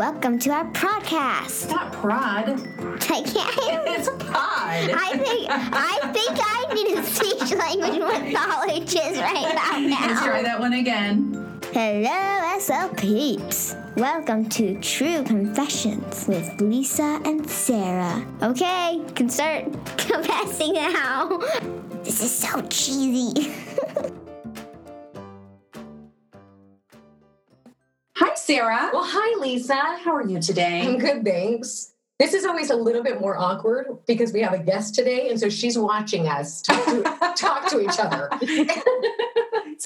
welcome to our podcast. It's not prod. I can't. It's a pod. I think I think I need a speech language pathologist right about Let's try that one again. Hello, SL peeps. Welcome to True Confessions with Lisa and Sarah. Okay, can start confessing now. This is so cheesy. Sarah. Well, hi, Lisa. How are you today? I'm good, thanks. This is always a little bit more awkward because we have a guest today, and so she's watching us talk to, talk to each other. so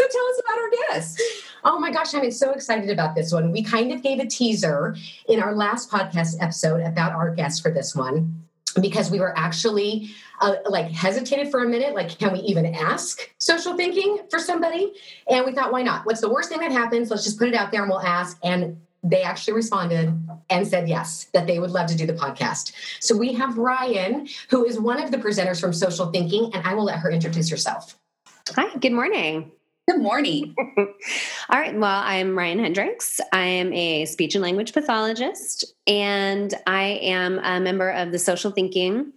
tell us about our guest. Oh my gosh, I'm so excited about this one. We kind of gave a teaser in our last podcast episode about our guest for this one because we were actually uh, like hesitated for a minute like can we even ask social thinking for somebody and we thought why not what's the worst thing that happens let's just put it out there and we'll ask and they actually responded and said yes that they would love to do the podcast so we have ryan who is one of the presenters from social thinking and i will let her introduce herself Hi, good morning. Good morning. All right, well, I'm Ryan Hendrix. I am a speech and language pathologist, and I am a member of the Social Thinking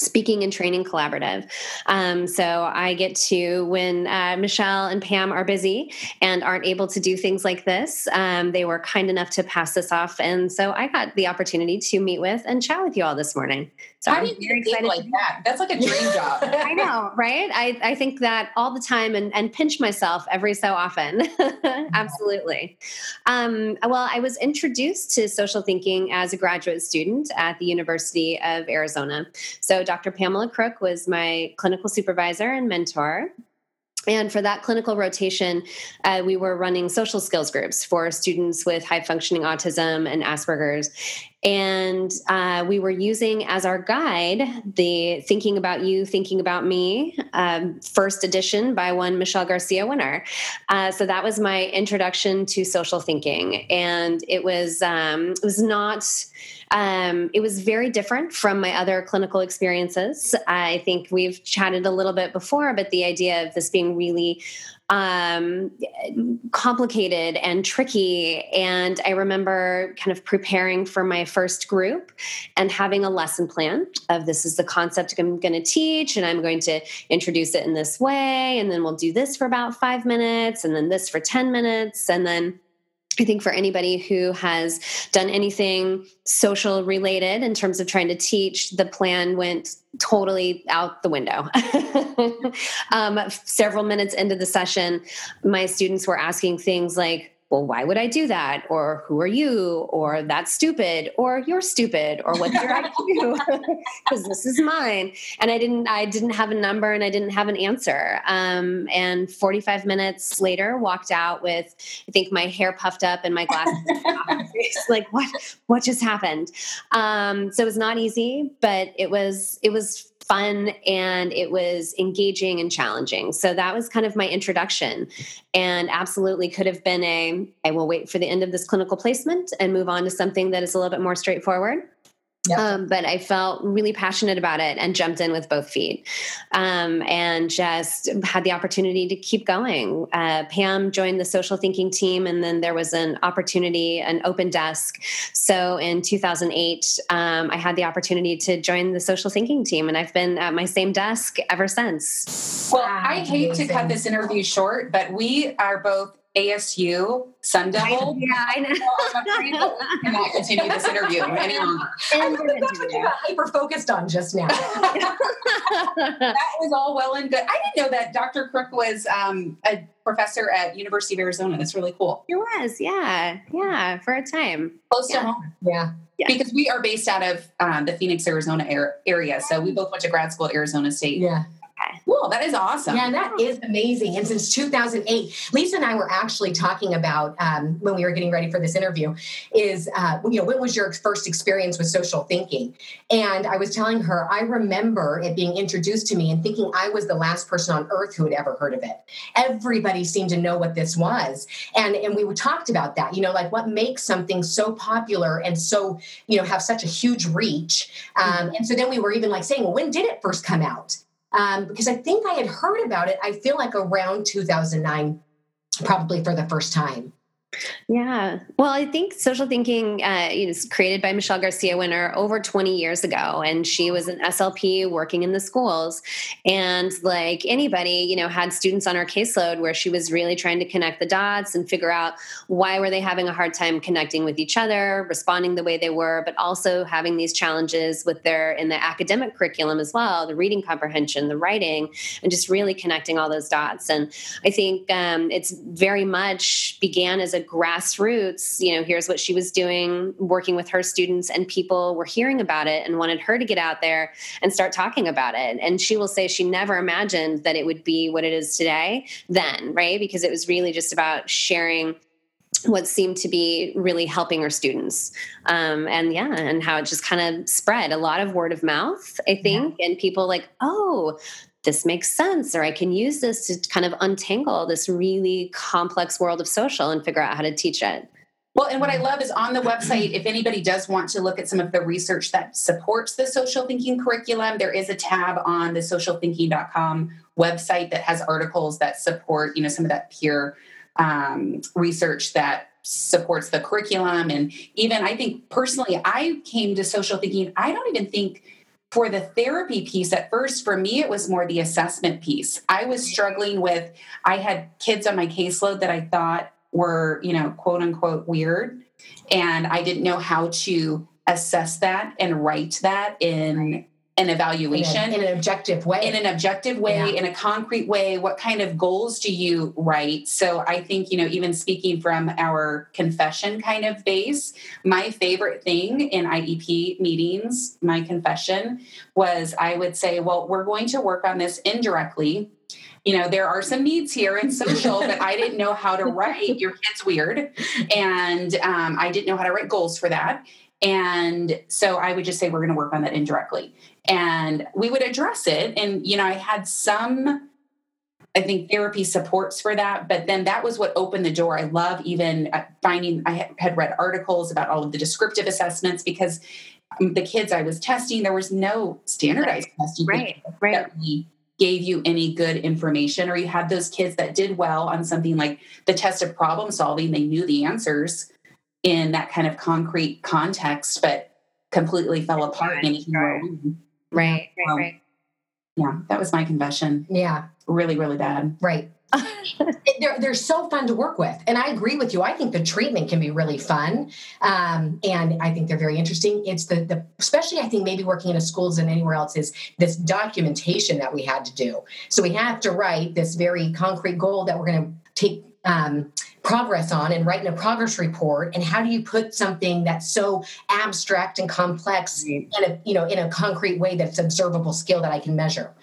Speaking and Training Collaborative. Um, so I get to, when uh, Michelle and Pam are busy and aren't able to do things like this, um, they were kind enough to pass this off. And so I got the opportunity to meet with and chat with you all this morning. So How I'm do you very get like that? That's like a dream job. I know, right? I, I think that all the time and, and pinch myself every so often. Absolutely. Um, well, I was introduced to social thinking as a graduate student at the University of Arizona. So, Dr. Pamela Crooke was my clinical supervisor and mentor. And for that clinical rotation, uh, we were running social skills groups for students with high functioning autism and Asperger's. And uh, we were using as our guide the Thinking About You, Thinking About Me um, first edition by one Michelle Garcia winner. Uh, so that was my introduction to social thinking. And it was, um, it was not. Um, it was very different from my other clinical experiences. I think we've chatted a little bit before, but the idea of this being really um, complicated and tricky. And I remember kind of preparing for my first group and having a lesson plan of this is the concept I'm going to teach, and I'm going to introduce it in this way. And then we'll do this for about five minutes, and then this for 10 minutes. And then I think for anybody who has done anything social related in terms of trying to teach, the plan went totally out the window. um, several minutes into the session, my students were asking things like, well, why would I do that? Or who are you? Or that's stupid? Or you're stupid? Or what's your IQ? Because this is mine. And I didn't, I didn't have a number and I didn't have an answer. Um, and 45 minutes later, walked out with, I think my hair puffed up and my glasses. off my face. like what? What just happened? Um, so it was not easy, but it was, it was fun and it was engaging and challenging. So that was kind of my introduction and absolutely could have been a I will wait for the end of this clinical placement and move on to something that is a little bit more straightforward. Yep. Um, but I felt really passionate about it and jumped in with both feet um, and just had the opportunity to keep going. Uh, Pam joined the social thinking team, and then there was an opportunity, an open desk. So in 2008, um, I had the opportunity to join the social thinking team, and I've been at my same desk ever since. Well, Wow, I hate amazing. to cut this interview short, but we are both ASU Sun Devil. Yeah, I know. So I'm afraid that we cannot continue this interview any longer. I love that that's what you got hyper focused on just now That was all well and good. I didn't know that Dr. Crooke was um, a professor at University of Arizona. That's really cool. It was, yeah, yeah, for a time. Close Yeah. to home. yeah Yeah. Because we are based out of um, the Phoenix, Arizona area. So we both went to grad school at Arizona State. yeah Cool. That is awesome. Yeah, that is amazing. And since 2008, Lisa and I were actually talking about um, when we were getting ready for this interview is, uh, you know, when was your first experience with social thinking? And I was telling her, I remember it being introduced to me and thinking I was the last person on earth who had ever heard of it. Everybody seemed to know what this was. And, and we talked about that, you know, like what makes something so popular and so, you know, have such a huge reach. Um, and so then we were even like saying, well, when did it first come out? Um, because I think I had heard about it. I feel like around 2009, probably for the first time. Yeah. Well, I think social thinking uh, was created by Michelle Garcia Winner over 20 years ago. And she was an SLP working in the schools. And like anybody, you know, had students on her caseload where she was really trying to connect the dots and figure out why were they having a hard time connecting with each other, responding the way they were, but also having these challenges with their in the academic curriculum as well, the reading comprehension, the writing, and just really connecting all those dots. And I think um, it's very much began as a grassroots, you know, here's what she was doing, working with her students, and people were hearing about it and wanted her to get out there and start talking about it. And she will say she never imagined that it would be what it is today then, right? Because it was really just about sharing what seemed to be really helping her students um, and yeah and how it just kind of spread a lot of word of mouth i think yeah. and people like oh this makes sense or i can use this to kind of untangle this really complex world of social and figure out how to teach it well, and what I love is on the website, if anybody does want to look at some of the research that supports the social thinking curriculum, there is a tab on the socialthinking.com website that has articles that support, you know, some of that peer um, research that supports the curriculum. And even I think personally, I came to social thinking, I don't even think for the therapy piece at first for me it was more the assessment piece. I was struggling with i had kids on my caseload that i thought were you know quote unquote weird. And i didn't know how to assess that and write that in an evaluation. In, a, in, an objective way. In an objective way yeah. in a concrete way what kind of goals do you write? So i think you know even speaking from our confession kind of base my favorite thing in iep meetings my confession was i would say well we're going to work on this indirectly. You know there are some needs here in social that i didn't know how to write. Your kid's weird. And um, i didn't know how to write goals for that and so I would just say, we're going to work on that indirectly. And we would address it. And, you know, I had some, I think, therapy supports for that. But then that was what opened the door. I love even uh, finding, I had read articles about all of the descriptive assessments because um, the kids I was testing, there was no standardized testing. Right, right. That we gave you any good information, or you had those kids that did well on something like the test of problem solving, they knew the answers in that kind of concrete context, but completely fell apart right, and right. Right, right, right. Yeah, that was my confession. Yeah. Really, really bad. Right. they're, they're so fun to work with. And I agree with you. I think the treatment can be really fun. Um, and I think they're very interesting. It's the, the, especially I think maybe working in a schools and anywhere else is this documentation that we had to do. So we have to write this very concrete goal that we're going to take um, progress on and writing a progress report and how do you put something that's so abstract and complex in a you know in a concrete way that's observable skill that i can measure?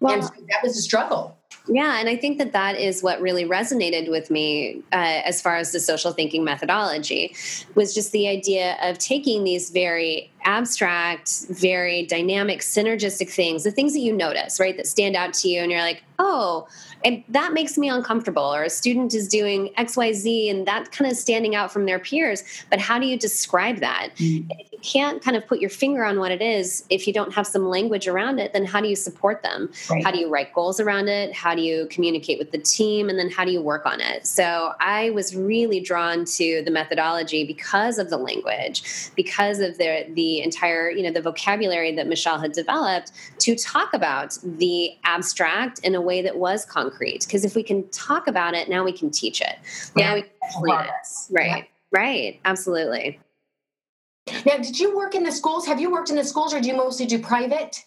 Well, and so that was a struggle. Yeah, and I think that that is what really resonated with me uh, as far as the social thinking methodology was just the idea of taking these very abstract, very dynamic, synergistic things, the things that you notice, right, that stand out to you, and you're like, oh, and that makes me uncomfortable. Or a student is doing xyz and that kind of standing out from their peers but how do you describe that? Mm. if you can't kind of put your finger on what it is if you don't have some language around it then how do you support them? Right. how do you write goals around it? How do you communicate with the team? And then how do you work on it? So i was really drawn to the methodology because of the language because of the the entire you know the vocabulary that michelle had developed to talk about the abstract in a way that was concrete concrete because if we can talk about it now we can teach it. Yeah. now we can it. right yeah. right. Absolutely. Now did you work in the schools? Have you worked in the schools or do you mostly do private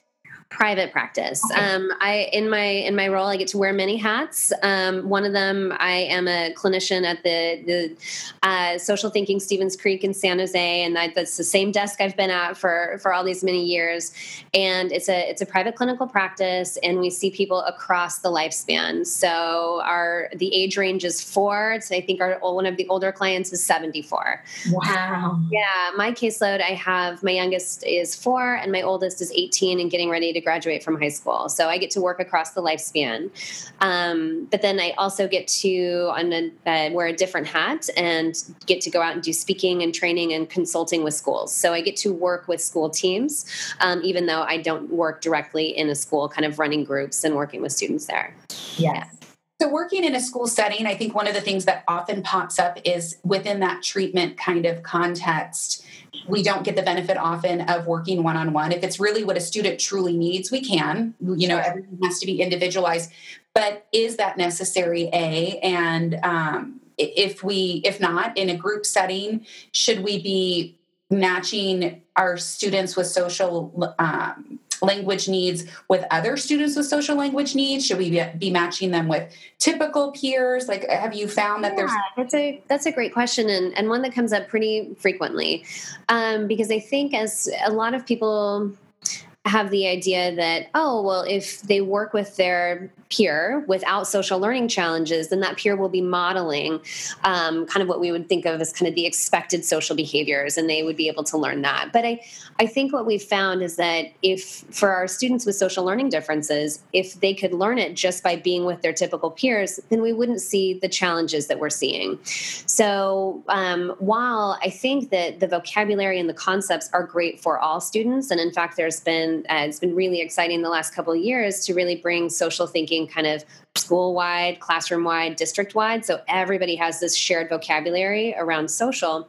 private practice. Okay. Um, I in my in my role, I get to wear many hats. Um, one of them, I am a clinician at the the uh, Social Thinking Stevens Creek in San Jose, and I, that's the same desk I've been at for for all these many years. And it's a it's a private clinical practice, and we see people across the lifespan. So our the age range is four. So I think our one of the older clients is seventy four. Wow. Yeah, my caseload, I have my youngest is four, and my oldest is eighteen, and getting ready to graduate from high school. So I get to work across the lifespan. Um, but then I also get to on a, uh, wear a different hat and get to go out and do speaking and training and consulting with schools. So I get to work with school teams, um, even though I don't work directly in a school, kind of running groups and working with students there. Yes. Yeah. So, working in a school setting, I think one of the things that often pops up is within that treatment kind of context, we don't get the benefit often of working one on one. If it's really what a student truly needs, we can. You know, everything has to be individualized. But is that necessary? A and um, if we, if not, in a group setting, should we be matching our students with social um, language needs with other students with social language needs? Should we be, matching them with typical peers? Like, have you found that yeah, there's that's a that's a great question and and one that comes up pretty frequently um, because I think as a lot of people have the idea that oh well if they work with their peer without social learning challenges then that peer will be modeling um, kind of what we would think of as kind of the expected social behaviors and they would be able to learn that. But i i think what we've found is that if for our students with social learning differences if they could learn it just by being with their typical peers then we wouldn't see the challenges that we're seeing. So um, while i think that the vocabulary and the concepts are great for all students and in fact there's been uh, it's been really exciting the last couple of years to really bring social thinking kind of school wide, classroom wide, district wide. So everybody has this shared vocabulary around social.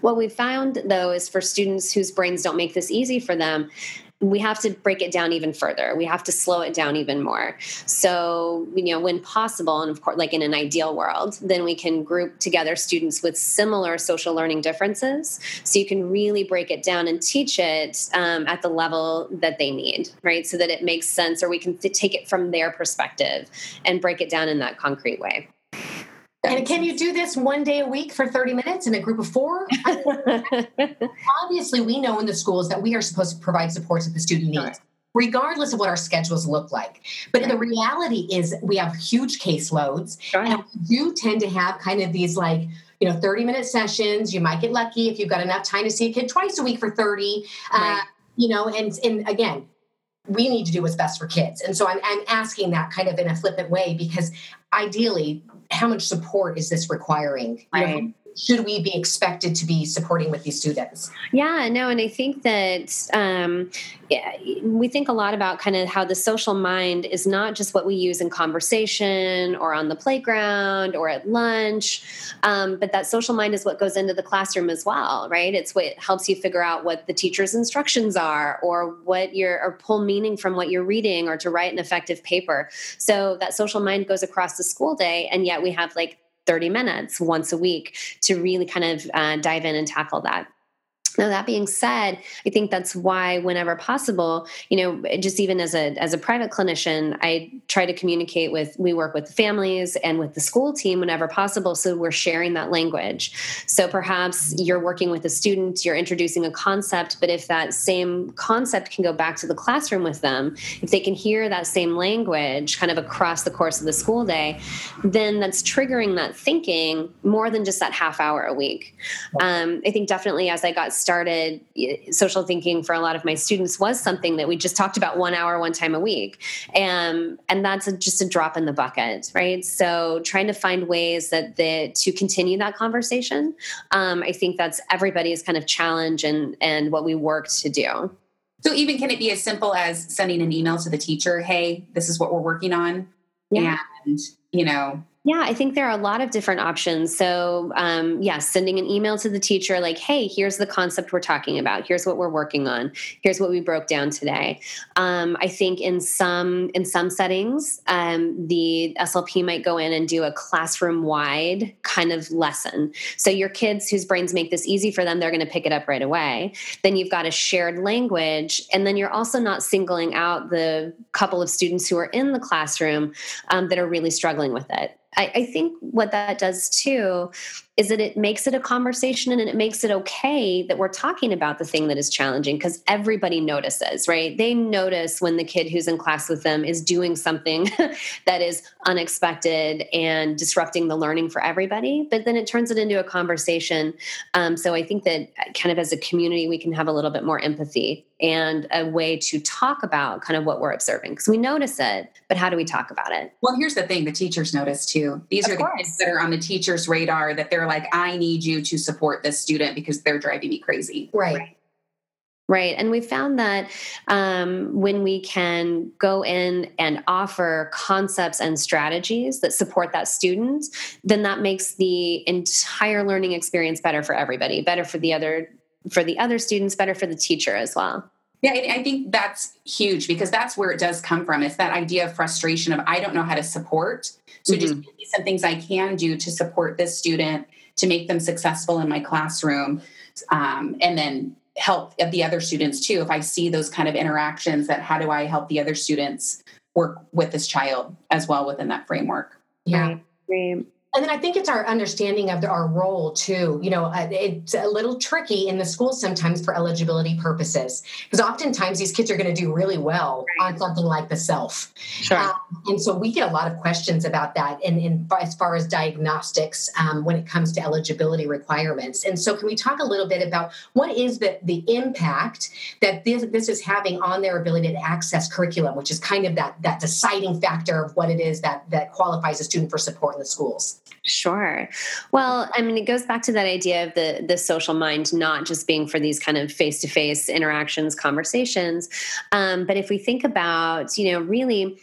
What we found though is for students whose brains don't make this easy for them, we have to break it down even further. We have to slow it down even more. So, you know, when possible, and of course, like in an ideal world, then we can group together students with similar social learning differences. So you can really break it down and teach it um, at the level that they need, right? So that it makes sense, or we can th- take it from their perspective and break it down in that concrete way. And can you do this one day a week for 30 minutes in a group of four? Obviously, we know in the schools that we are supposed to provide supports that the student needs. Regardless of what our schedules look like. But right. the reality is, we have huge caseloads, sure. and we do tend to have kind of these like you know 30 minute sessions you might get lucky if you've got enough time to see a kid twice a week for 30 uh, right. uh, you know and and again we need to do what's best for kids and so I'm, I'm asking that kind of in a flippant way because ideally how much support is this requiring? Right. You know, should we be expected to be supporting with these students? Yeah, no, and I think that um, we think a lot about kind of how the social mind is not just what we use in conversation or on the playground or at lunch, um, but that social mind is what goes into the classroom as well, right? It's what helps you figure out what the teacher's instructions are or what you're or pull meaning from what you're reading or to write an effective paper. So that social mind goes across the school day, and yet we have like 30 minutes once a week to really kind of uh, dive in and tackle that. Now that being said, I think that's why whenever possible, you know, just even as a as a private clinician, I try to communicate with we work with families and with the school team whenever possible so we're sharing that language. So perhaps you're working with a student, you're introducing a concept, but if that same concept can go back to the classroom with them, if they can hear that same language kind of across the course of the school day, then that's triggering that thinking more than just that half hour a week. Um, I think definitely as I got started social thinking for a lot of my students was something that we just talked about one hour one time a week. And and that's a, just a drop in the bucket right? So trying to find ways that the to continue that conversation um, i think that's everybody's kind of challenge and and what we work to do. So even can it be as simple as sending an email to the teacher hey this is what we're working on yeah. and you know yeah, I think there are a lot of different options. So, um, yeah, sending an email to the teacher like, hey, here's the concept we're talking about. Here's what we're working on. Here's what we broke down today. Um, I think in some in some settings, um, the SLP might go in and do a classroom wide kind of lesson. So your kids whose brains make this easy for them, they're going to pick it up right away. Then you've got a shared language, and then you're also not singling out the couple of students who are in the classroom um, that are really struggling with it. I, I, think what that does too is that it makes it a conversation and it makes it okay that we're talking about the thing that is challenging because everybody notices, right? They notice when the kid who's in class with them is doing something that is unexpected and disrupting the learning for everybody, but then it turns it into a conversation. Um, so I think that kind of as a community, we can have a little bit more empathy and a way to talk about kind of what we're observing because we notice it, but how do we talk about it? Well, here's the thing the teachers notice too. These of are course. the kids that are on the teacher's radar that they're like, I need you to support this student because they're driving me crazy. Right. right. Right. And we found that um, when we can go in and offer concepts and strategies that support that student, then that makes the entire learning experience better for everybody, better for the other for the other students, better for the teacher as well. Yeah, I think that's huge because that's where it does come from. It's that idea of frustration of I don't know how to support. So mm-hmm. just some things I can do to support this student to make them successful in my classroom. Um, and then help the other students too. If i see those kind of interactions that how do i help the other students work with this child as well within that framework? Yeah. Right and then I think it's our understanding of our role too. You know, uh, it's a little tricky in the school sometimes for eligibility purposes because oftentimes these kids are going to do really well right. on something like the CELF. Sure. Um, and so we get a lot of questions about that and, in as far as diagnostics um, when it comes to eligibility requirements. And so can we talk a little bit about what is the, the impact that this, this is having on their ability to access curriculum, which is kind of that, that deciding factor of what it is that, that qualifies a student for support in the schools? Sure. Well, I mean, it goes back to that idea of the the social mind not just being for these kind of face to face interactions, conversations, um, but if we think about, you know, really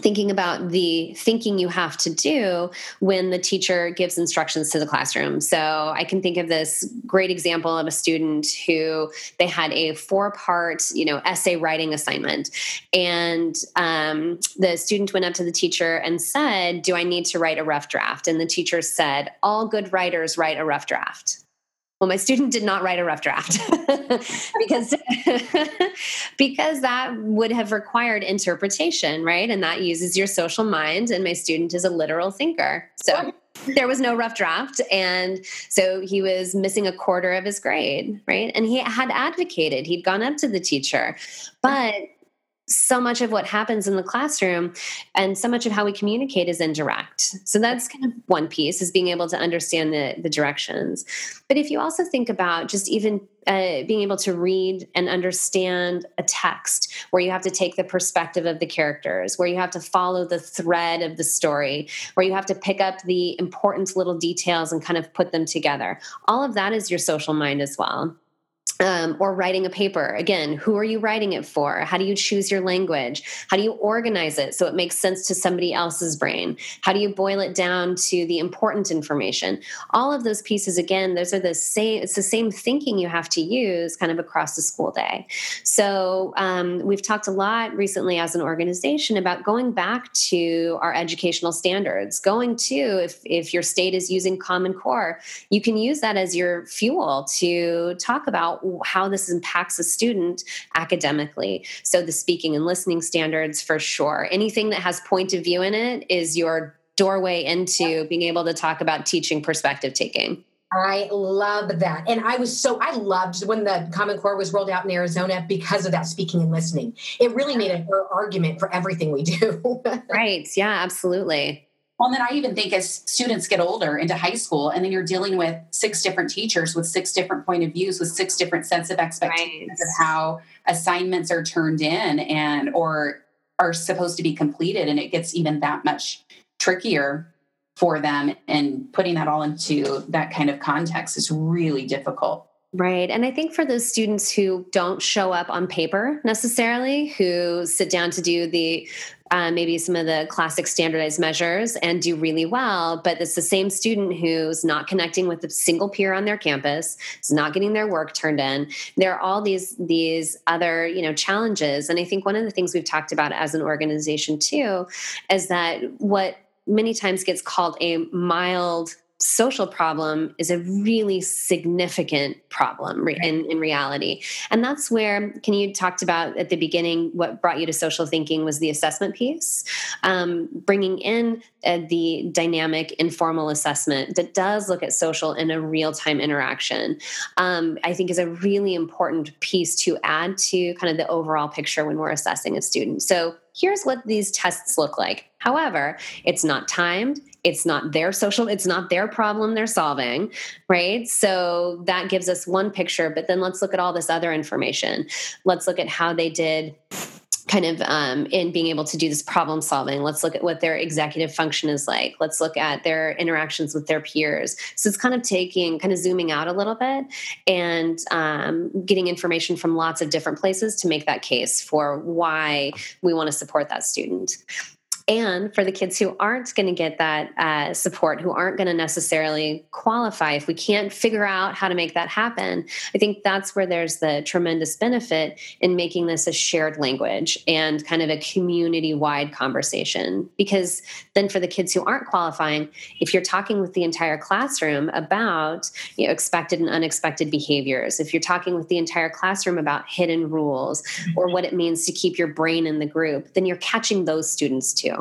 thinking about the thinking you have to do when the teacher gives instructions to the classroom. So I can think of this great example of a student who they had a four part, you know, essay writing assignment. And um, the student went up to the teacher and said, Do I need to write a rough draft? And the teacher said, All good writers write a rough draft. Well, my student did not write a rough draft because because that would have required interpretation, right? And that uses your social mind. And my student is a literal thinker, so there was no rough draft, and so he was missing a quarter of his grade, right? And he had advocated; he'd gone up to the teacher, but so much of what happens in the classroom and so much of how we communicate is indirect. So that's kind of one piece is being able to understand the, the directions. But if you also think about just even uh, being able to read and understand a text where you have to take the perspective of the characters, where you have to follow the thread of the story, where you have to pick up the important little details and kind of put them together, all of that is your social mind as well um, or writing a paper. Again who are you writing it for? How do you choose your language? How do you organize it so it makes sense to somebody else's brain? How do you boil it down to the important information? All of those pieces again those are the same it's the same thinking you have to use kind of across the school day. So um, we've talked a lot recently as an organization about going back to our educational standards going to if, if your state is using common core you can use that as your fuel to talk about how this impacts a student academically. So the speaking and listening standards for sure. Anything that has point of view in it is your doorway into being able to talk about teaching perspective taking. I love that. And I was so, I loved when the Common Core was rolled out in Arizona because of that speaking and listening. It really made an argument for everything we do. right. Yeah, absolutely. Well, and then I even think as students get older into high school, and then you're dealing with six different teachers with six different point of views, with six different sets of expectations right. of how assignments are turned in and or are supposed to be completed, and it gets even that much trickier for them. And putting that all into that kind of context is really difficult. Right. And I think for those students who don't show up on paper necessarily, who sit down to do the uh, maybe some of the classic standardized measures and do really well, but it's the same student who's not connecting with a single peer on their campus, is not getting their work turned in. There are all these these other you know challenges, and I think one of the things we've talked about as an organization too is that what many times gets called a mild social problem is a really significant problem in, in reality. And that's where, can you talked about at the beginning, what brought you to social thinking was the assessment piece, um, bringing in uh, the dynamic informal assessment that does look at social in a real time interaction, um, I think is a really important piece to add to kind of the overall picture when we're assessing a student. So here's what these tests look like. However, it's not timed, it's not their social, it's not their problem they're solving, right? So that gives us one picture, but then let's look at all this other information. Let's look at how they did kind of um, in being able to do this problem solving. Let's look at what their executive function is like. Let's look at their interactions with their peers. So it's kind of taking, kind of zooming out a little bit and um, getting information from lots of different places to make that case for why we want to support that student. And for the kids who aren't going to get that uh, support, who aren't going to necessarily qualify, if we can't figure out how to make that happen, I think that's where there's the tremendous benefit in making this a shared language and kind of a community wide conversation. Because then for the kids who aren't qualifying, if you're talking with the entire classroom about you know, expected and unexpected behaviors, if you're talking with the entire classroom about hidden rules or what it means to keep your brain in the group, then you're catching those students too.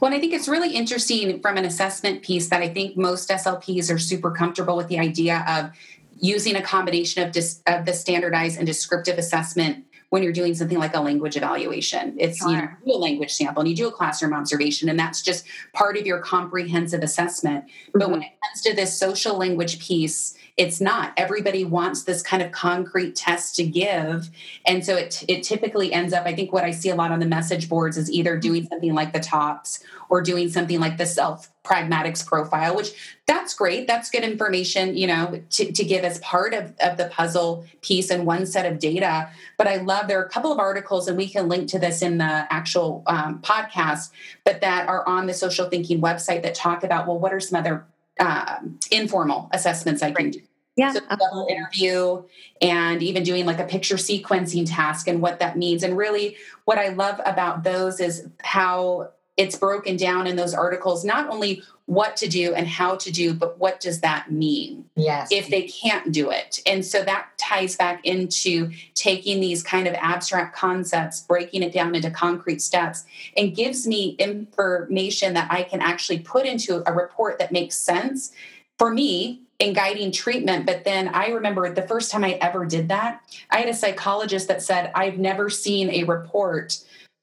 Well, I think it's really interesting from an assessment piece that I think most SLPs are super comfortable with the idea of using a combination of, dis, of the standardized and descriptive assessment when you're doing something like a language evaluation. It's sure. you know, do a language sample and you do a classroom observation, and that's just part of your comprehensive assessment. Mm-hmm. But when it comes to this social language piece, it's not everybody wants this kind of concrete test to give and so it, it typically ends up i think what i see a lot on the message boards is either doing something like the TOPS or doing something like the CELF pragmatics profile which that's great that's good information you know to, to give as part of, of the puzzle piece and one set of data but i love there are a couple of articles and we can link to this in the actual um, podcast but that are on the social thinking website that talk about well what are some other um, informal assessments I can do. Yeah, so interview and even doing like a picture sequencing task and what that means. And really, what I love about those is how it's broken down in those articles not only what to do and how to do but what does that mean? Yes. If they can't do it. And so that ties back into taking these kind of abstract concepts breaking it down into concrete steps and gives me information that i can actually put into a report that makes sense for me in guiding treatment. But then I remember the first time I ever did that, I had a psychologist that said, I've never seen a report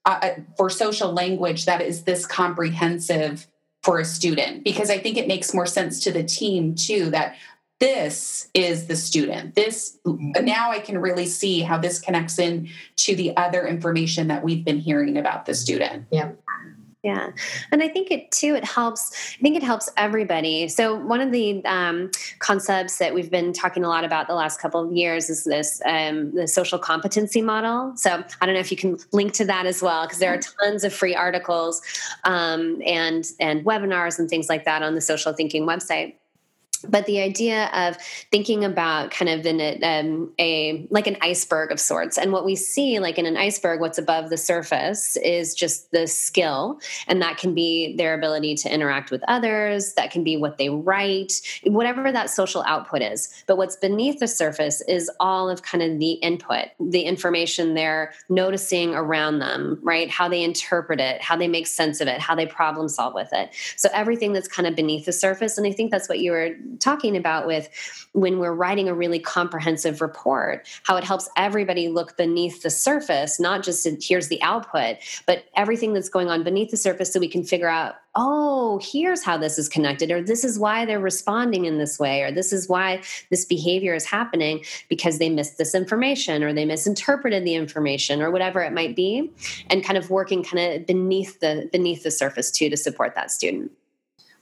uh, uh, for social language that is this comprehensive for a student because I think it makes more sense to the team too that this is the student. This mm-hmm. now i can really see how this connects in to the other information that we've been hearing about the student. Yeah yeah. And i think it too it helps i think it helps everybody. So one of the um, concepts that we've been talking a lot about the last couple of years is this um, the social competency model. So i don't know if you can link to that as well because there are tons of free articles um, and and webinars and things like that on the social thinking website but the idea of thinking about kind of in a, um, a, like an iceberg of sorts and what we see like in an iceberg what's above the surface is just the skill and that can be their ability to interact with others that can be what they write whatever that social output is. But what's beneath the surface is all of kind of the input the information they're noticing around them right? How they interpret it how they make sense of it how they problem solve with it. So everything that's kind of beneath the surface and i think that's what you were talking about with when we're writing a really comprehensive report, how it helps everybody look beneath the surface, not just here's the output, but everything that's going on beneath the surface so we can figure out, oh, here's how this is connected, or this is why they're responding in this way, or this is why this behavior is happening because they missed this information or they misinterpreted the information or whatever it might be, and kind of working kind of beneath the beneath the surface too to support that student.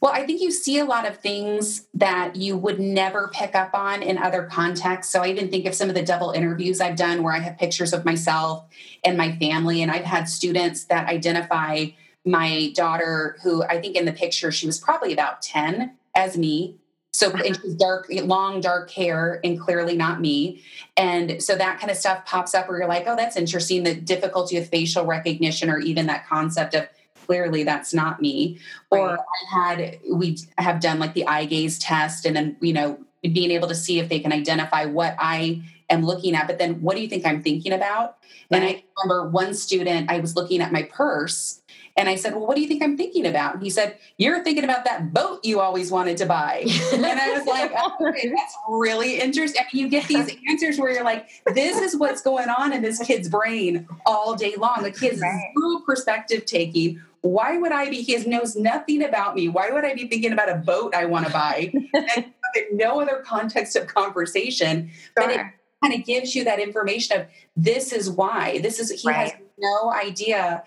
Well, I think you see a lot of things that you would never pick up on in other contexts. So I even think of some of the double interviews I've done where I have pictures of myself and my family, and I've had students that identify my daughter, who I think in the picture she was probably about 10, as me. So uh-huh. and she's dark, long, dark hair, and clearly not me. And so that kind of stuff pops up where you're like, oh, that's interesting. The difficulty of facial recognition, or even that concept of clearly that's not me. Right. Or I had we have done like the eye gaze test and then, you know, being able to see if they can identify what I am looking at, but then what do you think I'm thinking about? Right. And I remember one student, I was looking at my purse and I said, Well, what do you think I'm thinking about? And he said, You're thinking about that boat you always wanted to buy. and I was like, oh, okay, That's really interesting. I mean, you get these answers where you're like, This is what's going on in this kid's brain all day long. The kid's right. zero perspective taking. Why would I be? He knows nothing about me. Why would I be thinking about a boat I want to buy? and no other context of conversation. Sure. But it kind of gives you that information of this is why. This is he right. has no idea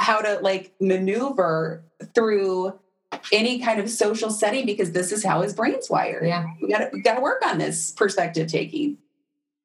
how to like maneuver through any kind of social setting because this is how his brain's wired. Yeah. We got we got to work on this perspective taking.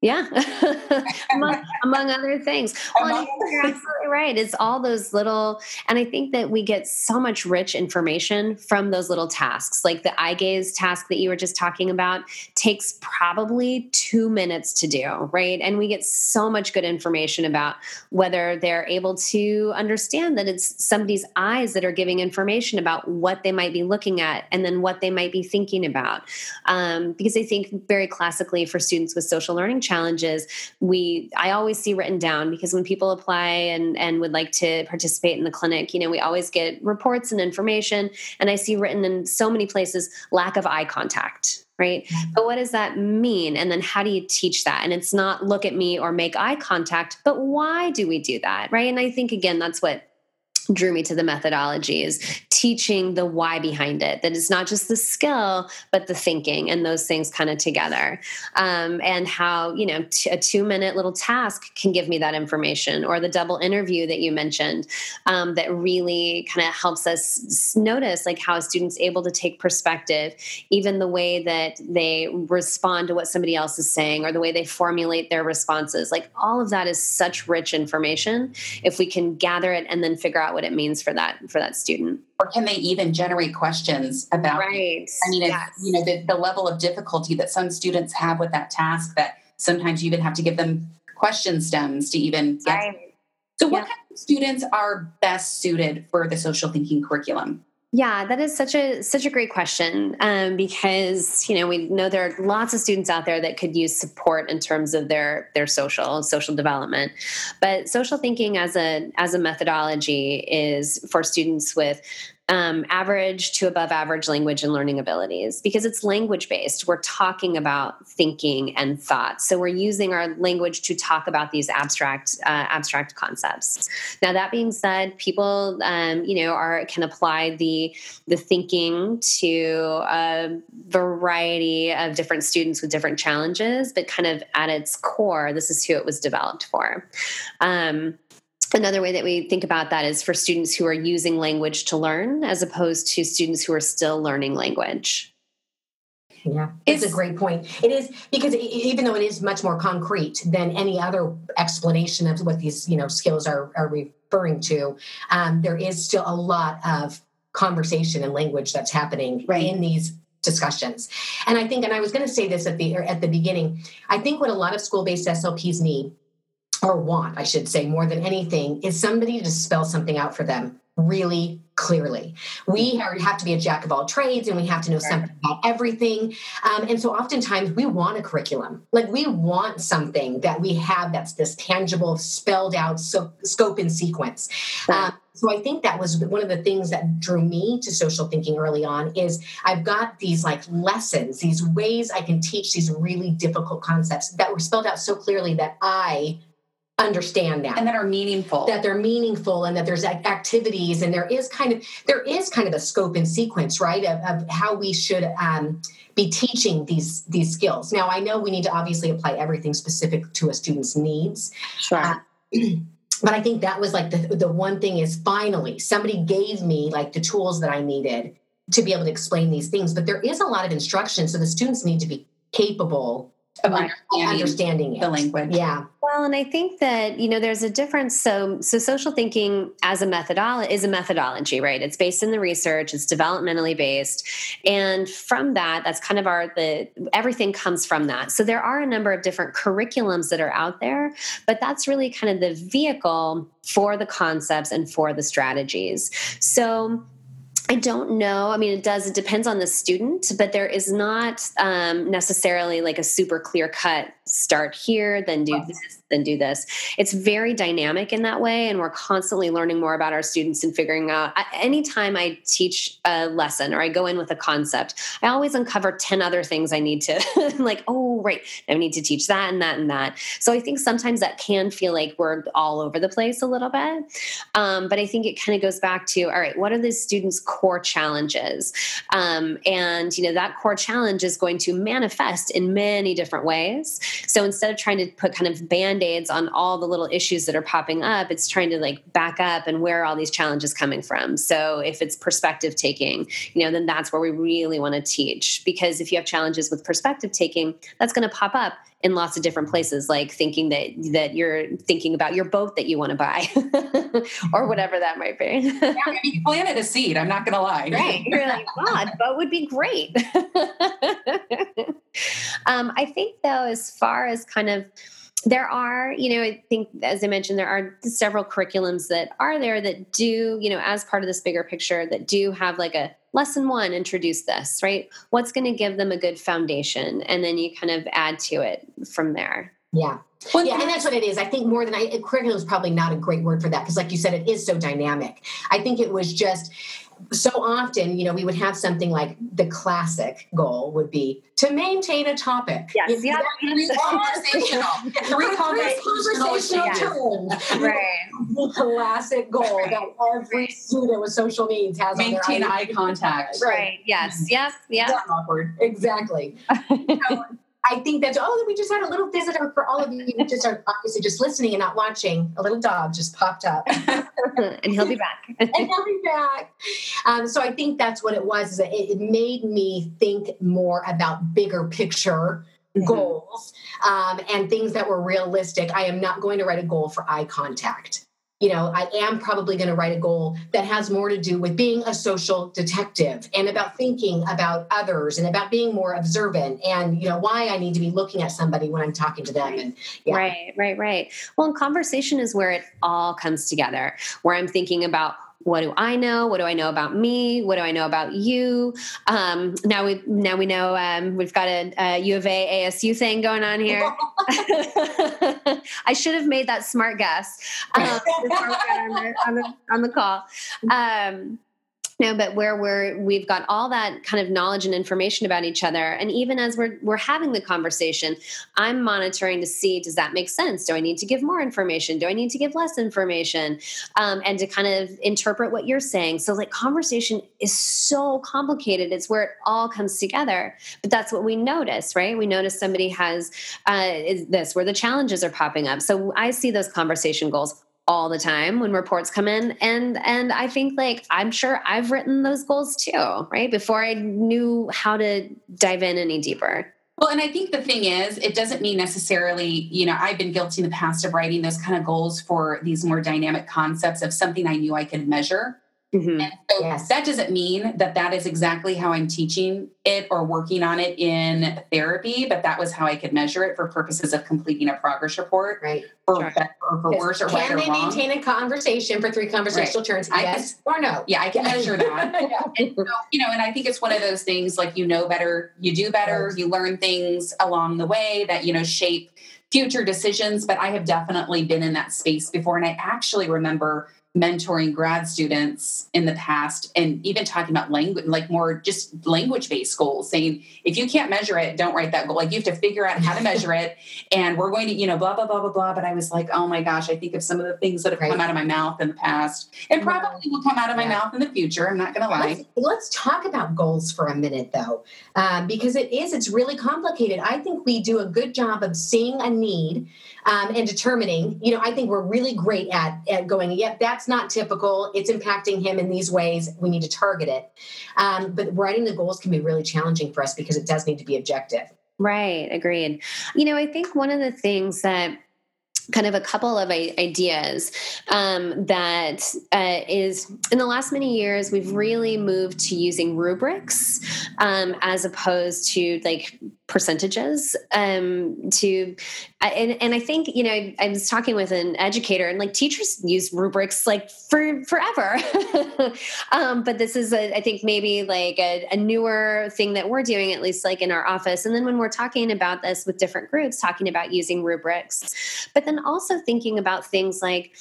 Yeah, among, among, other things. Well, you're absolutely right. It's all those little, and I think that we get so much rich information from those little tasks. Like the eye gaze task that you were just talking about takes probably two minutes to do, right? And we get so much good information about whether they're able to understand that it's somebody's eyes that are giving information about what they might be looking at and then what they might be thinking about. Um, because I think very classically for students with social learning challenges, challenges we i always see written down because when people apply and and would like to participate in the clinic you know we always get reports and information and i see written in so many places lack of eye contact right? But what does that mean? And then how do you teach that? And it's not look at me or make eye contact, but why do we do that, right? And I think, again, that's what drew me to the methodology is teaching the why behind it that it's not just the skill but the thinking and those things kind of together. Um, and how you know t- a two minute little task can give me that information or the double interview that you mentioned um, that really kind of helps us notice like how a student's able to take perspective even the way that they respond to what somebody else is saying or the way they formulate their responses. Like all of that is such rich information if we can gather it and then figure out what it means for that for that student or can they even generate questions about right i mean yes. you know the, the level of difficulty that some students have with that task that sometimes you even have to give them question stems to even get right. so what yeah. kind of students are best suited for the social thinking curriculum yeah, that is such a such a great question um, because you know we know there are lots of students out there that could use support in terms of their their social social development, but social thinking as a as a methodology is for students with um, average to above average language and learning abilities because it's language based. We're talking about thinking and thought, so we're using our language to talk about these abstract uh, abstract concepts. Now, that being said, people um, you know are can apply the the thinking to a variety of different students with different challenges, but kind of at its core, this is who it was developed for. Um, Another way that we think about that is for students who are using language to learn as opposed to students who are still learning language. Yeah, it's, it's, a great point. It is because even though it is much more concrete than any other explanation of what these you know skills are, are referring to, um, there is still a lot of conversation and language that's happening right. in these discussions. And I think, and I was going to say this at the at the beginning, I think what a lot of school based SLPs need or want, I should say, more than anything, is somebody to spell something out for them really clearly. We have to be a jack of all trades and we have to know something about everything. Um, and so oftentimes we want a curriculum. Like we want something that we have that's this tangible, spelled out so, scope and sequence. Um, so I think that was one of the things that drew me to social thinking early on is I've got these like lessons, these ways I can teach these really difficult concepts that were spelled out so clearly that I understand that. And that are meaningful. That they're meaningful and that there's activities and there is kind of there is kind of a scope and sequence right of, of how we should um, be teaching these these skills. Now i know we need to obviously apply everything specific to a student's needs. Sure. Uh, but i think that was like the, the one thing is finally somebody gave me like the tools that i needed to be able to explain these things. But there is a lot of instruction so the students need to be capable of understanding, understanding the language. Yeah. Well, and I think that you know there's a difference. So, so social thinking as a methodology is a methodology, right? It's based in the research. It's developmentally based, and from that, that's kind of our the everything comes from that. So there are a number of different curriculums that are out there, but that's really kind of the vehicle for the concepts and for the strategies. So I don't know. I mean, it does. It depends on the student, but there is not um, necessarily like a super clear cut start here, then do this, then do this. It's very dynamic in that way. And we're constantly learning more about our students and figuring out anytime I teach a lesson or I go in with a concept, I always uncover 10 other things I need to, like, oh, right, I need to teach that and that and that. So I think sometimes that can feel like we're all over the place a little bit. Um, but I think it kind of goes back to, all right, what are the students' core challenges. Um, and, you know, that core challenge is going to manifest in many different ways. So instead of trying to put kind of band aids on all the little issues that are popping up, it's trying to like back up and where are all these challenges coming from. So if it's perspective taking, you know, then that's where we really want to teach. Because if you have challenges with perspective taking, that's going to pop up in lots of different places like thinking that that you're thinking about your boat that you want to buy or whatever that might be. Yeah, I mean, you planted a seed i'm not gonna lie. Right. You're like wow boat would be great. Um, i think though as far as kind of there are, you know, I think, as I mentioned, there are several curriculums that are there that do, you know, as part of this bigger picture, that do have like a lesson one, introduce this, right? What's going to give them a good foundation? And then you kind of add to it from there. Yeah. Well, yeah, and that's what it is. I think more than I, curriculum is probably not a great word for that because, like you said, it is so dynamic. I think it was just so often, you know, we would have something like the classic goal would be to maintain a topic. Yes, yeah, three conversational, three conversational terms. Right. The classic goal that every student with social needs has. Maintain eye contact. Right. right. Yes. Mm-hmm. Yes. Yeah. Awkward. Exactly. so, I think that's oh, we just had a little visitor for all of you who just are obviously just listening and not watching. A little dog just popped up, and he'll be back. and he'll be back. Um, so I think that's what it was. Is it, it made me think more about bigger picture mm-hmm. goals um, and things that were realistic. I am not going to write a goal for eye contact you know, I am probably going to write a goal that has more to do with being a social detective and about thinking about others and about being more observant and, you know, why I need to be looking at somebody when I'm talking to them. And yeah. right, right, right. Well, conversation is where it all comes together, where I'm thinking about what do I know? What do I know about me? What do I know about you? Um, now we now we know um, we've got a, a, U of A ASU thing going on here. I should have made that smart guess um, on, the, on, the, on, the, call. No, but where we're we've got all that kind of knowledge and information about each other, and even as we're we're having the conversation, I'm monitoring to see does that make sense? Do I need to give more information? Do I need to give less information? Um, and to kind of interpret what you're saying. So like conversation is so complicated. It's where it all comes together. But that's what we notice, right? We notice somebody has uh, is this where the challenges are popping up. So I see those conversation goals all the time when reports come in. And and i think like i'm sure i've written those goals too right? Before i knew how to dive in any deeper. Well and i think the thing is it doesn't mean necessarily you know i've been guilty in the past of writing those kind of goals for these more dynamic concepts of something i knew i could measure Mm-hmm. And so yes. that doesn't mean that that is exactly how I'm teaching it or working on it in therapy, but that was how I could measure it for purposes of completing a progress report. Right. For sure. better or for worse or Can they maintain a conversation for three conversational right. turns? Yes can, or no? Yeah, I can measure that. yeah. and so, you know, and I think it's one of those things like you know better, you do better, right. you learn things along the way that, you know, shape future decisions. But I have definitely been in that space before. And I actually remember mentoring grad students in the past and even talking about language like more just language based goals saying if you can't measure it don't write that goal. Like you have to figure out how to measure it. And we're going to you know blah blah blah blah blah. But i was like oh my gosh i think of some of the things that have right. come out of my mouth in the past. And probably will come out of my yeah. mouth in the future i'm not gonna lie. Let's, let's talk about goals for a minute though. Um, because it is it's really complicated. I think we do a good job of seeing a need um, and determining you know i think we're really great at, at going yep that's not typical. It's impacting him in these ways. We need to target it. Um, but writing the goals can be really challenging for us because it does need to be objective. Right. Agreed. You know, I think one of the things that kind of a couple of ideas um, that uh, is in the last many years we've really moved to using rubrics um, as opposed to like percentages um, to and, and i think you know i was talking with an educator and like teachers use rubrics like for forever. Um, but this is a, I think maybe like a, a newer thing that we're doing at least like in our office. And then when we're talking about this with different groups talking about using rubrics but then also thinking about things like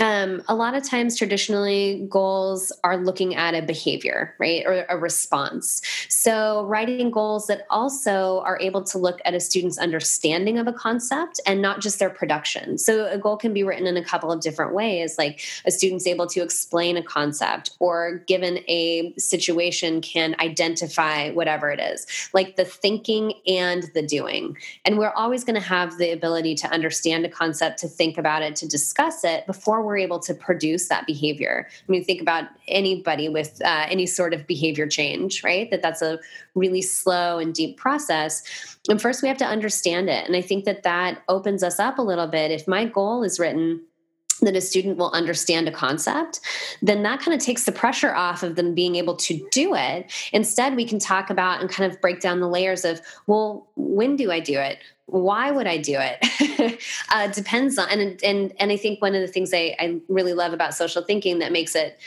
um, a lot of times traditionally goals are looking at a behavior right or a response. So writing goals that also are able to look at a student's understanding of a concept and not just their production. So a goal can be written in a couple of different ways like a student's able to explain a concept or given a situation can identify whatever it is like the thinking and the doing. And we're always going to have the ability to understand a concept to think about it to discuss it before we're able to produce that behavior. I mean, think about anybody with uh, any sort of behavior change, right? That that's a really slow and deep process. And first, we have to understand it. And I think that that opens us up a little bit. If my goal is written, that a student will understand a concept, then that kind of takes the pressure off of them being able to do it. Instead, we can talk about and kind of break down the layers of, well, when do I do it? Why would I do it? uh, depends on and and and I think one of the things I, I really love about social thinking that makes it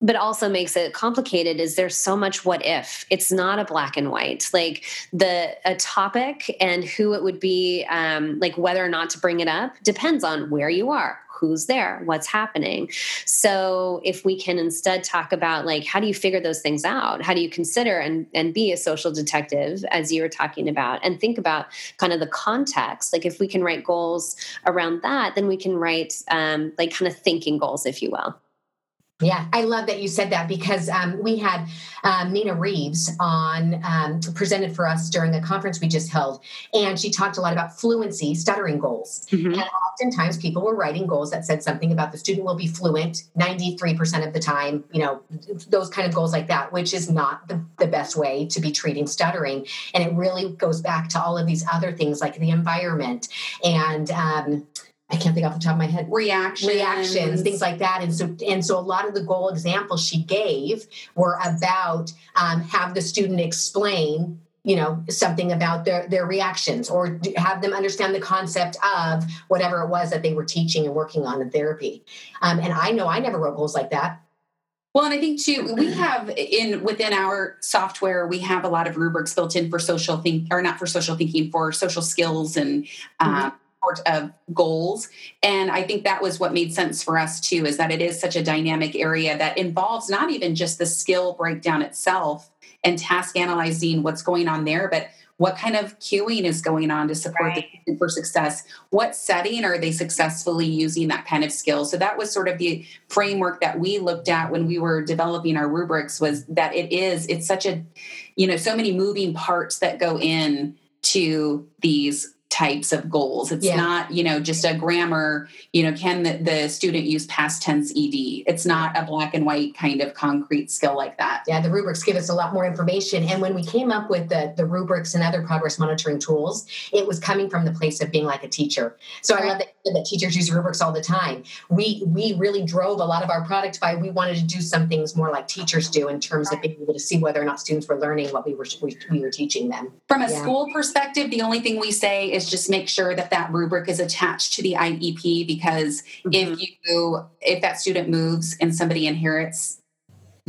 but also makes it complicated is there's so much what if. It's not a black and white. Like the a topic and who it would be um, like whether or not to bring it up depends on where you are who's there what's happening. So if we can instead talk about like how do you figure those things out? How do you consider and and be a social detective as you were talking about and think about kind of the context? Like if we can write goals around that then we can write um, like kind of thinking goals if you will yeah, I love that you said that because um, we had um, Nina Reeves on um, presented for us during a conference we just held, and she talked a lot about fluency, stuttering goals. Mm-hmm. And oftentimes people were writing goals that said something about the student will be fluent 93% of the time, you know, those kind of goals like that, which is not the, the best way to be treating stuttering. And it really goes back to all of these other things like the environment and, um, I can't think off the top of my head. Reactions. Reactions, things like that. And so, and so a lot of the goal examples she gave were about um, have the student explain you know something about their their reactions or have them understand the concept of whatever it was that they were teaching and working on in therapy um, and i know i never wrote goals like that well, and I think too, we have in within our software, we have a lot of rubrics built in for social think or not for social thinking, for social skills and mm-hmm of goals. And i think that was what made sense for us too is that it is such a dynamic area that involves not even just the skill breakdown itself and task analyzing what's going on there but what kind of cueing is going on to support right. the for success? What setting are they successfully using that kind of skill? So that was sort of the framework that we looked at when we were developing our rubrics was that it is it's such a you know so many moving parts that go in to these types of goals. It's yeah. not, you know, just a grammar, you know, can the, the, student use past tense ED? It's not a black and white kind of concrete skill like that. Yeah, the rubrics give us a lot more information. And when we came up with the, the rubrics and other progress monitoring tools, it was coming from the place of being like a teacher. So right. I love that, that teachers use rubrics all the time. We we really drove a lot of our product by we wanted to do some things more like teachers do in terms of being able to see whether or not students were learning what we were we, we were teaching them. From a yeah. school perspective, the only thing we say is just make sure that that rubric is attached to the IEP because mm-hmm. if you if that student moves and somebody inherits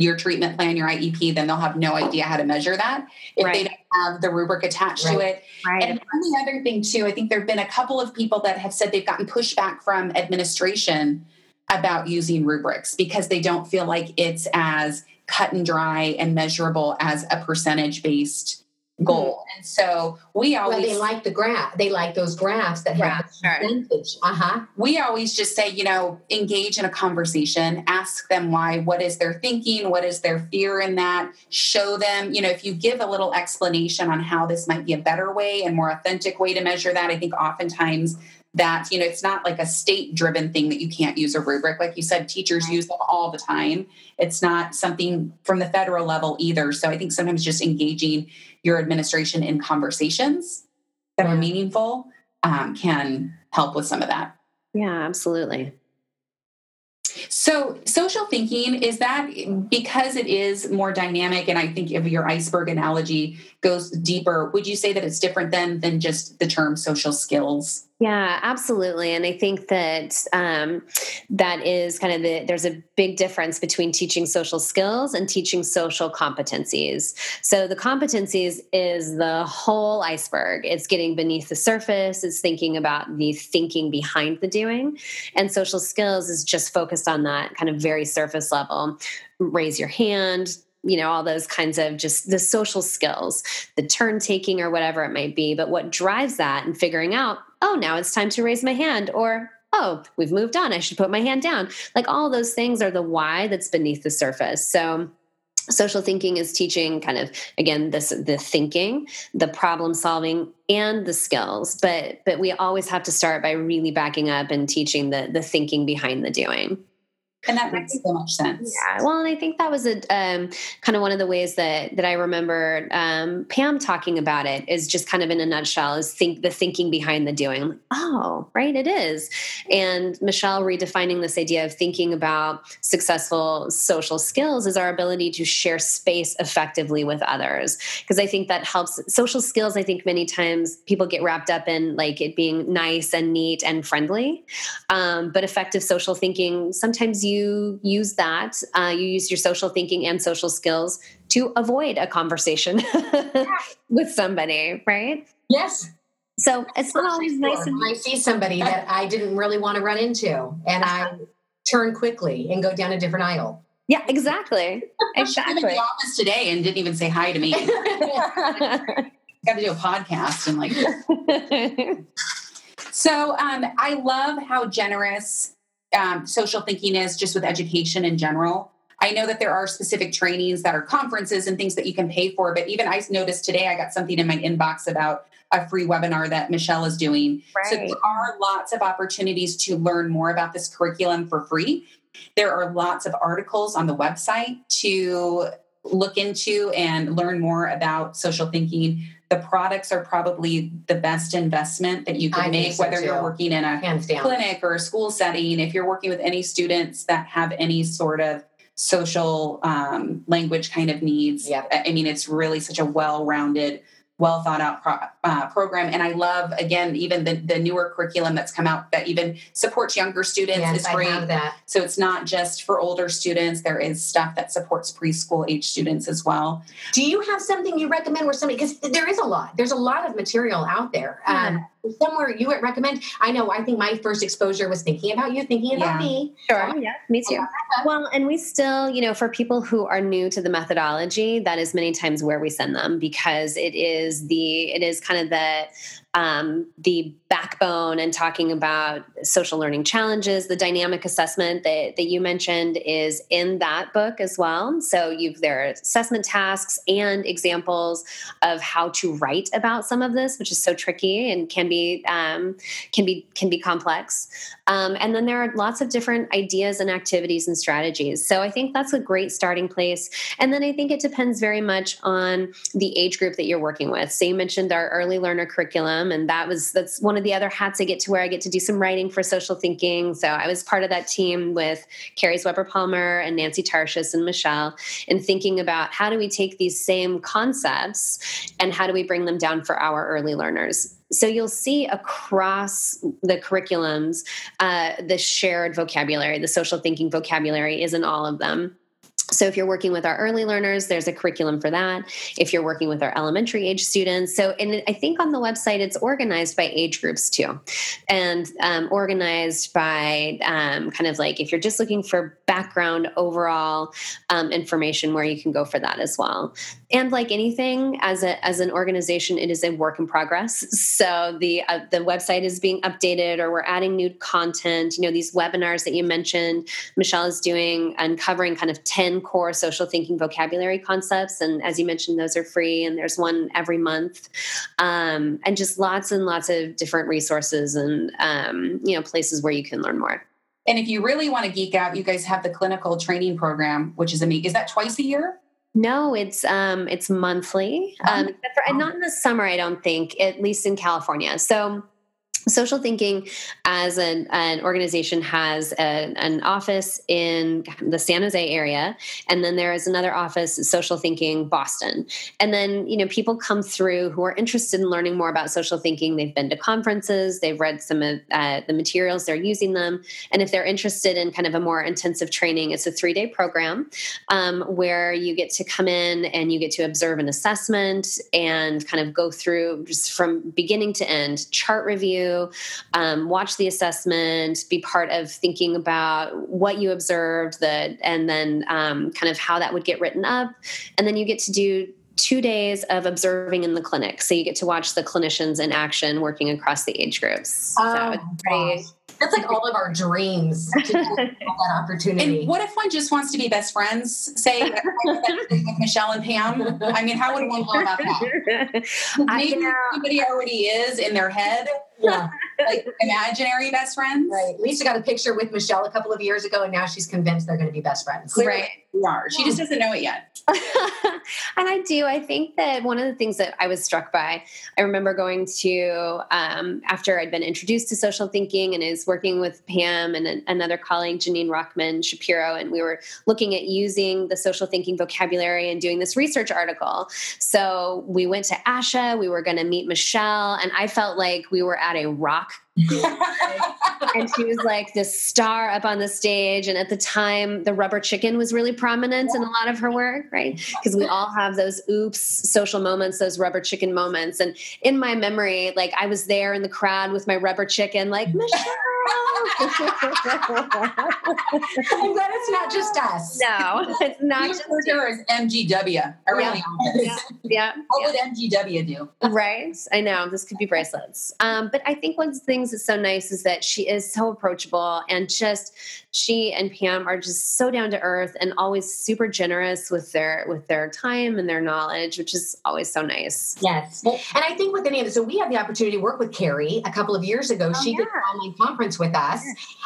your treatment plan, your IEP, then they'll have no idea how to measure that if right. they don't have the rubric attached right. to it. Right. And the other thing too, I think there have been a couple of people that have said they've gotten pushback from administration about using rubrics because they don't feel like it's as cut and dry and measurable as a percentage based goal. Mm-hmm. And so we always well, they like the graph. They like those graphs that have percentage. Uh-huh. We always just say, you know, engage in a conversation, ask them why, what is their thinking, what is their fear in that, show them, you know, if you give a little explanation on how this might be a better way and more authentic way to measure that, I think oftentimes that you know it's not like a state driven thing that you can't use a rubric. Like you said teachers use them all the time. It's not something from the federal level either. So i think sometimes just engaging your administration in conversations that are meaningful um, can help with some of that. Yeah absolutely. So, social thinking is that because it is more dynamic, and I think if your iceberg analogy goes deeper, would you say that it's different than than just the term social skills? Yeah, absolutely. And I think that um, that is kind of the, there's a big difference between teaching social skills and teaching social competencies. So the competencies is the whole iceberg. It's getting beneath the surface, it's thinking about the thinking behind the doing. And social skills is just focused on that kind of very surface level. Raise your hand, you know all those kinds of just the social skills the turn taking or whatever it might be but what drives that and figuring out oh now it's time to raise my hand or oh we've moved on i should put my hand down. Like all those things are the why that's beneath the surface. So social thinking is teaching kind of again this the thinking the problem solving and the skills. But but we always have to start by really backing up and teaching the the thinking behind the doing and that makes so much sense. Yeah. Well, and I think that was a um, kind of one of the ways that that I remember um, Pam talking about it is just kind of in a nutshell is think the thinking behind the doing. Like, oh, right, it is. And Michelle redefining this idea of thinking about successful social skills is our ability to share space effectively with others. Because I think that helps. Social skills, I think many times people get wrapped up in like it being nice and neat and friendly, um, but effective social thinking sometimes you you use that, uh, you use your social thinking and social skills to avoid a conversation with somebody, right? Yes. So it's not always nice. And- I see somebody that I didn't really want to run into, and I turn quickly and go down a different aisle. Yeah, exactly. Exactly. in the office today and didn't even say hi to me. Got to do a podcast and like. so um, I love how generous um, social thinking is just with education in general. I know that there are specific trainings that are conferences and things that you can pay for, but even I noticed today I got something in my inbox about a free webinar that Michelle is doing. Right. So there are lots of opportunities to learn more about this curriculum for free. There are lots of articles on the website to look into and learn more about social thinking the products are probably the best investment that you can I make, so whether too. you're working in a clinic or a school setting. If you're working with any students that have any sort of social um, language kind of needs, yep. I mean, it's really such a well rounded well thought out pro, uh, program. And I love, again, even the, the newer curriculum that's come out that even supports younger students yes, is great. So it's not just for older students. There is stuff that supports preschool age students as well. Do you have something you recommend where somebody, because there is a lot, there's a lot of material out there. Yeah. Um, somewhere you would recommend? I know, I think my first exposure was thinking about you, thinking about yeah. me. Sure. Yeah, me too. Well, and we still, you know, for people who are new to the methodology, that is many times where we send them because it is the, it is kind of the, um, the backbone and talking about social learning challenges. The dynamic assessment that, that you mentioned is in that book as well. So you've there are assessment tasks and examples of how to write about some of this, which is so tricky and can be um, can be can be complex. Um, and then there are lots of different ideas and activities and strategies. So I think that's a great starting place. And then I think it depends very much on the age group that you're working with. So you mentioned our early learner curriculum and that was that's one of the other hats i get to wear i get to do some writing for social thinking so i was part of that team with Kari Zweber Palmer and nancy tarshis and michelle in thinking about how do we take these same concepts and how do we bring them down for our early learners so you'll see across the curriculums uh, the shared vocabulary the social thinking vocabulary is in all of them so, if you're working with our early learners, there's a curriculum for that. If you're working with our elementary age students, so and I think on the website it's organized by age groups too, and um, organized by um, kind of like if you're just looking for background overall um, information, where you can go for that as well. And like anything, as a as an organization, it is a work in progress. So the uh, the website is being updated, or we're adding new content. You know, these webinars that you mentioned, Michelle is doing, uncovering kind of ten core social thinking vocabulary concepts. And as you mentioned, those are free, and there's one every month. Um, and just lots and lots of different resources and um, you know places where you can learn more. And if you really want to geek out, you guys have the clinical training program, which is amazing. Is that twice a year? No, it's um, it's monthly, um, for, and not in the summer. I don't think, at least in California. So social thinking as an, an organization has a, an office in the san jose area and then there is another office social thinking boston. And then you know people come through who are interested in learning more about social thinking. They've been to conferences they've read some of uh, the materials they're using them. And if they're interested in kind of a more intensive training it's a three day program um, where you get to come in and you get to observe an assessment and kind of go through just from beginning to end chart review um, watch the assessment, be part of thinking about what you observed, the, and then um, kind of how that would get written up. And then you get to do two days of observing in the clinic. So you get to watch the clinicians in action working across the age groups. Oh, so it's pretty, that's like all of our dreams to that opportunity. And what if one just wants to be best friends? Say with Michelle and Pam. I mean, how would one go about that? Maybe somebody already is in their head. Yeah. Like imaginary best friends. Right. Lisa got a picture with Michelle a couple of years ago, and now she's convinced they're going to be best friends. Clearly right. We are. She just doesn't know it yet. and I do. I think that one of the things that I was struck by, I remember going to um, after I'd been introduced to social thinking and is working with Pam and an, another colleague, Janine Rachman Shapiro, and we were looking at using the social thinking vocabulary and doing this research article. So we went to ASHA, we were going to meet Michelle, and I felt like we were at a rock and she was like this star up on the stage. And at the time, the rubber chicken was really prominent in a lot of her work, right? Because we all have those oops social moments, those rubber chicken moments. And in my memory, like I was there in the crowd with my rubber chicken, like, Michelle. I'm glad it's not just us. No, it's not you just her as MGW around yeah. the office. Yeah. yeah. What yeah. would MGW do? Right. I know. This could be bracelets. Um, but I think one of the things that's so nice is that she is so approachable and just she and Pam are just so down to earth and always super generous with their with their time and their knowledge, which is always so nice. Yes. And I think with any of this, so we had the opportunity to work with Kari a couple of years ago. Oh, she did an online conference with us.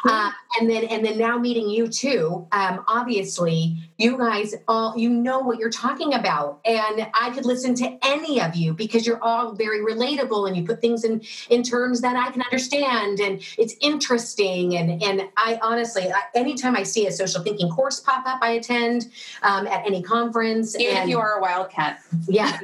Uh, and then and then now meeting you too. Um, obviously, you guys all you know what you're talking about. And I could listen to any of you because you're all very relatable and you put things in in terms that I can understand and it's interesting. And and I honestly anytime I see a social thinking course pop up, I attend um, at any conference. Even and, if you are a wildcat. Yeah.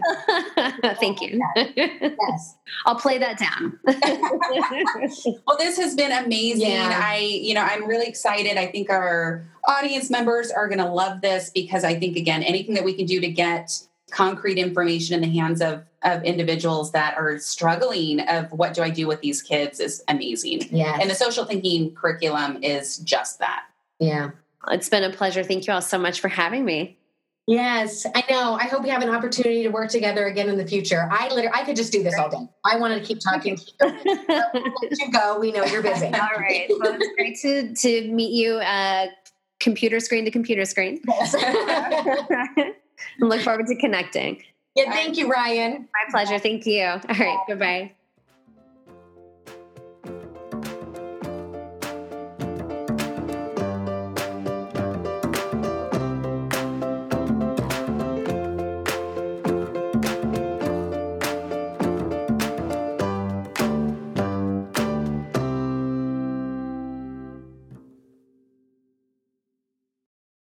Thank you. yes. I'll play that down. well, this has been amazing. Yeah. I, you know, I'm really excited. I think our audience members are going to love this because I think, again, anything that we can do to get concrete information in the hands of of individuals that are struggling of what do I do with these kids is amazing. Yeah. And the social thinking curriculum is just that. Yeah. It's been a pleasure. Thank you all so much for having me. Yes, I know. I hope we have an opportunity to work together again in the future. I literally, I could just do this all day. I wanted to keep talking. let you go. We know you're busy. all right. Well, it's great to to meet you. Uh, computer screen to computer screen. Yes. look forward to connecting. Yeah, thank you, Ryan. My pleasure. Thank you. All right. Bye bye.